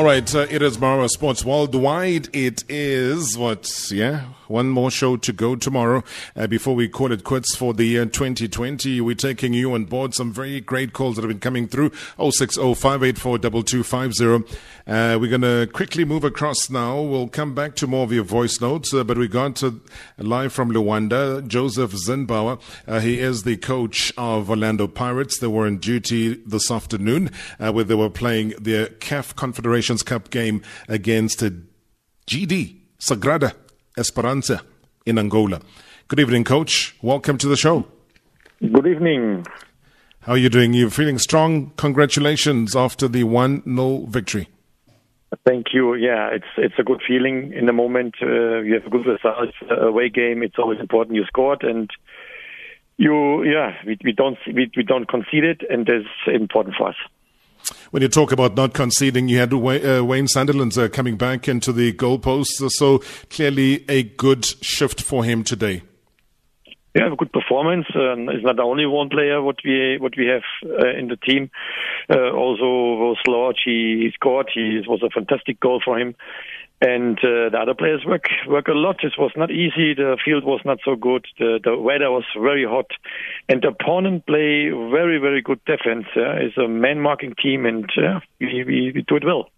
All right, uh, it is Marawa Sports Worldwide. It is what, yeah, one more show to go tomorrow uh, before we call it quits for the year 2020. We're taking you on board some very great calls that have been coming through 060 584 uh, we're going to quickly move across now. We'll come back to more of your voice notes, uh, but we got to, live from Luanda, Josef Zinnbauer. Uh, he is the coach of Orlando Pirates. They were on duty this afternoon uh, where they were playing their CAF Confederations Cup game against GD Sagrada Esperança in Angola. Good evening, Coach. Welcome to the show. Good evening. How are you doing? You're feeling strong. Congratulations after the 1 0 victory. Thank you. Yeah, it's it's a good feeling in the moment. Uh, you have a good result. Uh, away game. It's always important you scored and you. Yeah, we, we don't we, we don't concede it, and that's important for us. When you talk about not conceding, you had uh, Wayne Sandilands uh, coming back into the goalposts, so clearly a good shift for him today. Yeah, a good performance. Um, it's not only one player what we what we have uh, in the team. Uh, also, was Lorch, he scored. He, was a fantastic goal for him. And uh, the other players work work a lot. It was not easy. The field was not so good. The, the weather was very hot, and the opponent play very very good defense. Uh, it's a man marking team, and uh, we, we we do it well.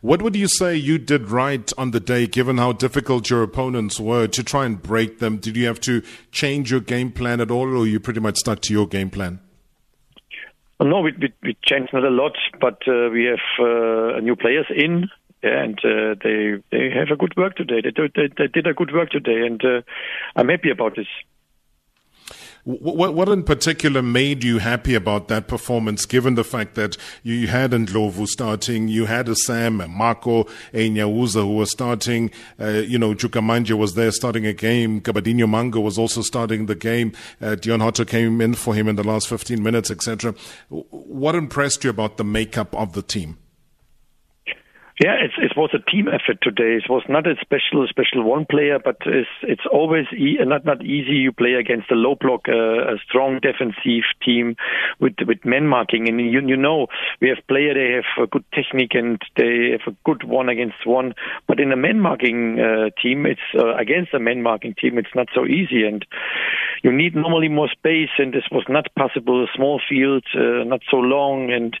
What would you say you did right on the day, given how difficult your opponents were, to try and break them? Did you have to change your game plan at all, or you pretty much stuck to your game plan? No, we, we, we changed not a lot, but uh, we have uh, new players in, and uh, they they have a good work today. They, do, they, they did a good work today, and uh, I'm happy about this. What, what in particular made you happy about that performance, given the fact that you had Ndlovu starting, you had a Sam, Marco, Enyauza who was starting, uh, you know, Dzvukamanja was there starting a game, Gabadinho Mhango was also starting the game, uh, Deon Hotto came in for him in the last 15 minutes, etc. What impressed you about the makeup of the team? Yeah, it, was a team effort today. It was not a special special one player, but it's it's always e- not not easy. You play against a low block, uh, a strong defensive team with with men marking, and you you know we have player they have a good technique and they have a good one against one. But in a men marking uh, team, it's uh, against a men marking team, it's not so easy, and you need normally more space, and this was not possible. Small field, uh, not so long, and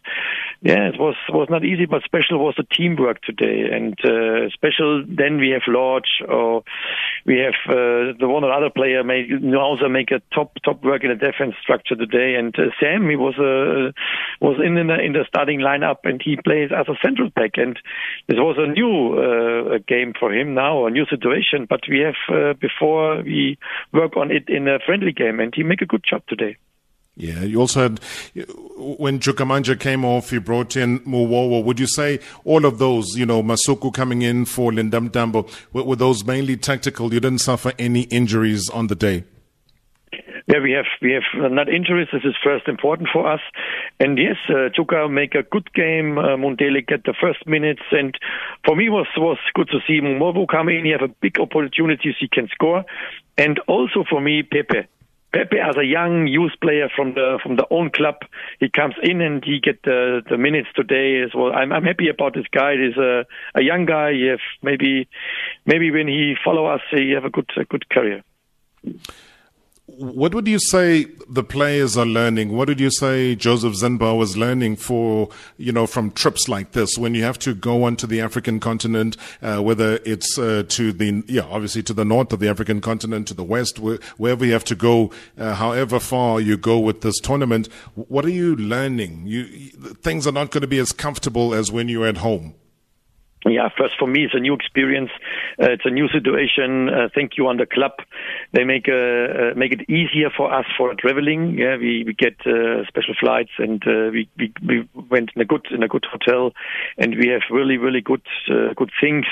yeah, it was was not easy. But special was the teamwork today. And uh, special, then we have Lorch or we have uh, the one or other player may also make a top top work in the defense structure today. And uh, Sam, he was uh, was in in the, in the starting lineup and he plays as a central back. And this was a new uh, game for him now, a new situation. But we have uh, before we work on it in a friendly game, and he make a good job today. Yeah, you also had when Dzvukamanja came off, you brought in Muwowo. Would you say all of those, you know, Masuku coming in for Linda Mntambo, were, were those mainly tactical? You didn't suffer any injuries on the day. Yeah, we have we have not injuries. This is first important for us. And yes, uh, Chuka make a good game. Uh, Mundele get the first minutes, and for me was was good to see Muwowo come in. He have a big opportunities he can score, and also for me Pepe. Pepe, as a young youth player from the from the own club, he comes in and he get the the minutes today as well. I'm I'm happy about this guy. He's a a young guy. Have maybe maybe when he follow us, he have a good a good career. What would you say the players are learning? What would you say Josef Zinnbauer was learning for, you know, from trips like this when you have to go onto the African continent, uh, whether it's uh, to the, yeah, obviously to the north of the African continent, to the west, wherever you have to go, uh, however far you go with this tournament. What are you learning? You, things are not going to be as comfortable as when you're at home yeah, first for me, it's a new experience. Uh, it's a new situation. Uh, thank you on the club. They make uh, uh make it easier for us for traveling. Yeah, we we get uh, special flights and uh, we, we we went in a good in a good hotel, and we have really really good good things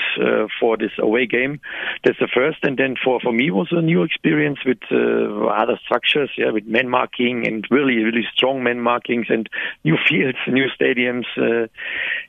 for this away game. That's the first, and then for for me was a new experience with other structures. Yeah, with men marking and really really strong men markings and new fields, new stadiums.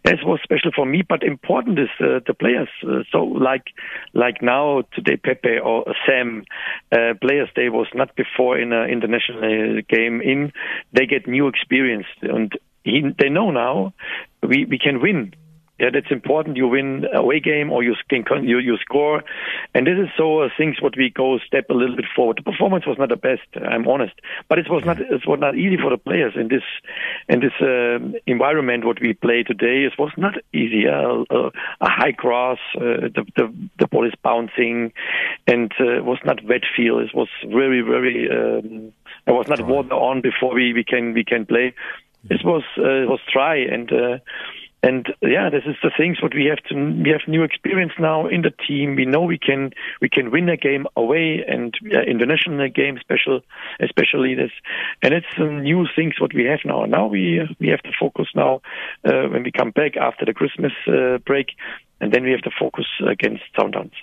that was special for me, but important this uh, the players. Uh, so like like now today Pepe or Sam uh, players they was not before in an international game in. They get new experience and he, they know now we we can win Yeah, that's important. You win away game or you can you, you score, and this is so uh, things what we go step a little bit forward. The performance was not the best. I'm honest, but it was not it was not easy for the players in this in this uh, environment what we play today. It was not easy. Uh, uh, a high cross, uh, the, the the ball is bouncing, and uh, it was not wet field. It was very very. Um, it was not water on before we, we can we can play. It was uh, it was dry and. Uh, and yeah, this is the things what we have to. We have new experience now in the team. We know we can we can win a game away and uh, international game, special especially this. And it's new things what we have now. Now we we have to focus now uh, when we come back after the Christmas uh, break, and then we have to focus against Sundowns.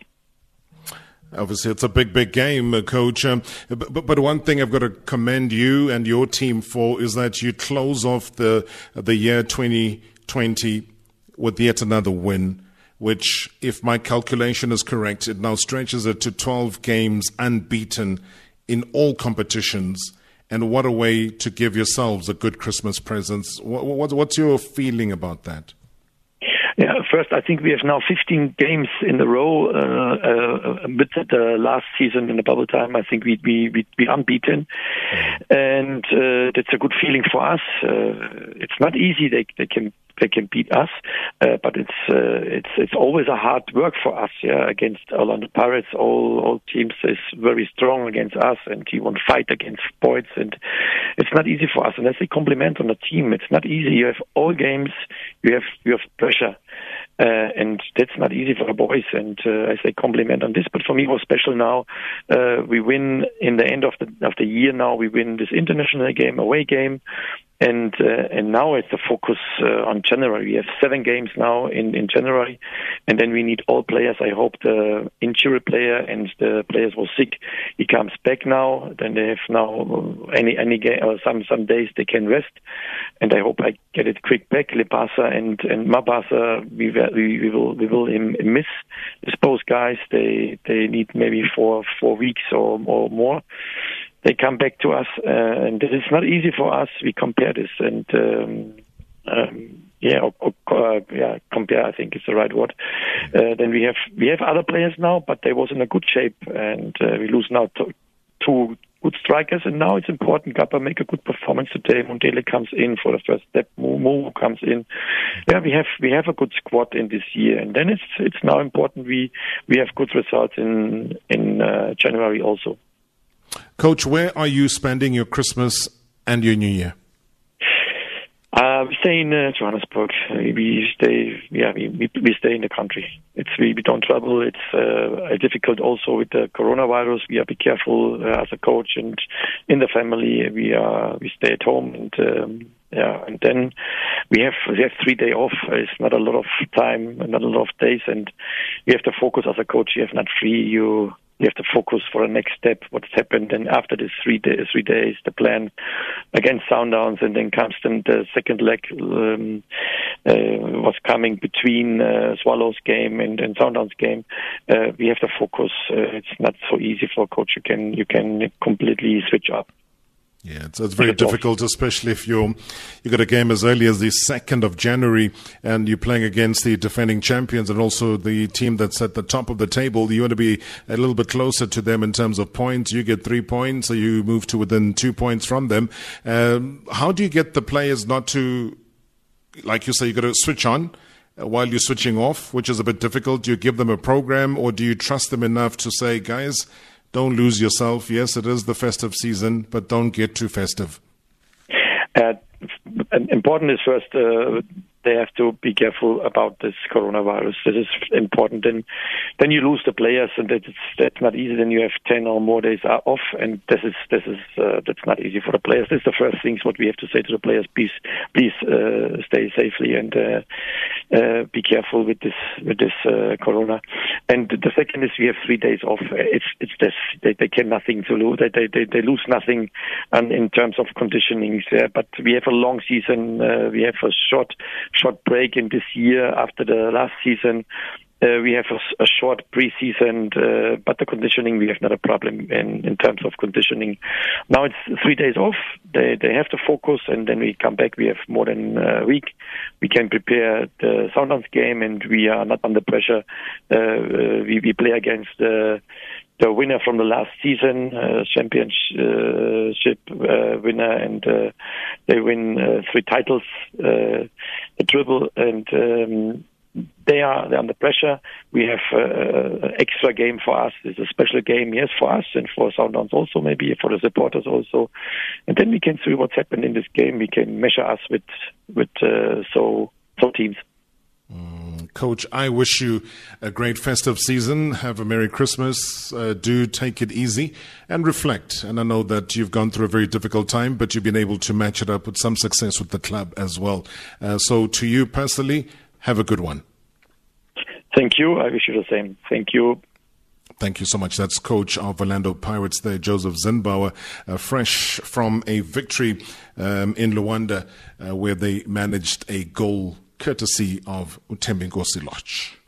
Obviously, it's a big, big game, uh, Coach. Um, but, but, one thing I've got to commend you and your team for is that you close off the the year 20 20 with yet another win, which, if my calculation is correct, it now stretches it to 12 games unbeaten in all competitions. And what a way to give yourselves a good Christmas present. what's your feeling about that? Yeah, first, I think we have now 15 games in a row. Uh, uh, with the last season in the bubble time, I think we we we, we unbeaten, and uh, that's a good feeling for us. Uh, it's not easy. They they can they can beat us. Uh, but it's uh, it's it's always a hard work for us. Yeah, against Orlando Pirates, all all teams is very strong against us, and you want to fight against points, and it's not easy for us. And that's a compliment on the team. It's not easy. You have all games. You have you have pressure. Uh, and that's not easy for the boys. And uh, I say compliment on this. But for me, it was special now. Uh, we win in the end of the of the year. Now we win this international game, away game, and uh, and now it's the focus uh, on January. We have seven games now in, in January, and then we need all players. I hope the injured player and the players were sick. He comes back now. Then they have now any any game or some some days they can rest, and I hope I get it quick back. Lepasa and and Mabasa, we we, we will we will miss both guys. They they need maybe four four weeks or or more they come back to us, uh, and it is not easy for us. We compare this, and um, um, yeah, or, or, uh, yeah, compare. I think is the right word. Uh, then we have we have other players now, but they was in a good shape, and uh, we lose now to, two good strikers, and now it's important. Gabba make a good performance today. Mundele comes in for the first step. Mumu comes in. Yeah, we have we have a good squad in this year, and then it's it's now important we we have good results in in uh, January also. Coach, where are you spending your Christmas and your New Year? Uh, we stay in uh, Johannesburg. We stay, yeah, we, we, stay in the country. It's we, we don't travel. It's uh, difficult also with the coronavirus. We are be careful uh, as a coach and in the family. We are we stay at home and um, yeah, and then we have we have three day off. It's not a lot of time, not a lot of days, and we have to focus as a coach. You have not free. You you have to focus for the next step, what's happened. And after this three days, three days, the plan against Sundowns, and then comes then the second leg um, uh, was coming between uh, Swallows game and, and game. Uh, we have to focus. Uh, it's not so easy for a coach. You can you can completely switch up. Yeah, it's, it's very difficult, especially if you're you got a game as early as the second of January, and you're playing against the defending champions and also the team that's at the top of the table. You want to be a little bit closer to them in terms of points. You get three points, so you move to within two points from them. Um, how do you get the players not to, like you say, you got to switch on? Uh, while you're switching off, which is a bit difficult, do you give them a program or do you trust them enough to say, guys, don't lose yourself. Yes, it is the festive season, but don't get too festive. Uh, important is first uh, they have to be careful about this coronavirus. This is important. Then, then you lose the players, and that's that's not easy. Then you have ten or more days off, and this is this is uh, that's not easy for the players. This is the first things what we have to say to the players: please, please uh, stay safely and uh, uh be careful with this with this uh, corona. And the second is we have three days off. It's it's this they, they can nothing to lose. They they they, they lose nothing, in terms of conditioning. Yeah, but we have a long season. Uh, we have a short short break in this year after the last season. Uh, we have a, a short preseason, uh, but the conditioning we have not a problem in, in terms of conditioning. Now it's three days off. They they have to focus, and then we come back. We have more than a week. We can prepare the Sundowns game, and we are not under pressure. Uh, uh we we play against the the winner from the last season, uh, championship uh, winner, and uh, they win uh, three titles, uh, the triple, and um, they are they're under pressure. We have uh, an extra game for us. It's a special game, yes, for us and for Sundowns also, maybe for the supporters also. And then we can see what's happened in this game. We can measure us with with so so teams. Mm, Coach, I wish you a great festive season. Have a Merry Christmas. Uh, do take it easy and reflect. And I know that you've gone through a very difficult time, but you've been able to match it up with some success with the club as well. Uh, so, to you personally, have a good one. Thank you. I wish you the same. Thank you. Thank you so much. That's coach of Orlando Pirates there, Josef Zinnbauer, uh, fresh from a victory um, in Luanda uh, where they managed a goal courtesy of Thembinkosi Lorch.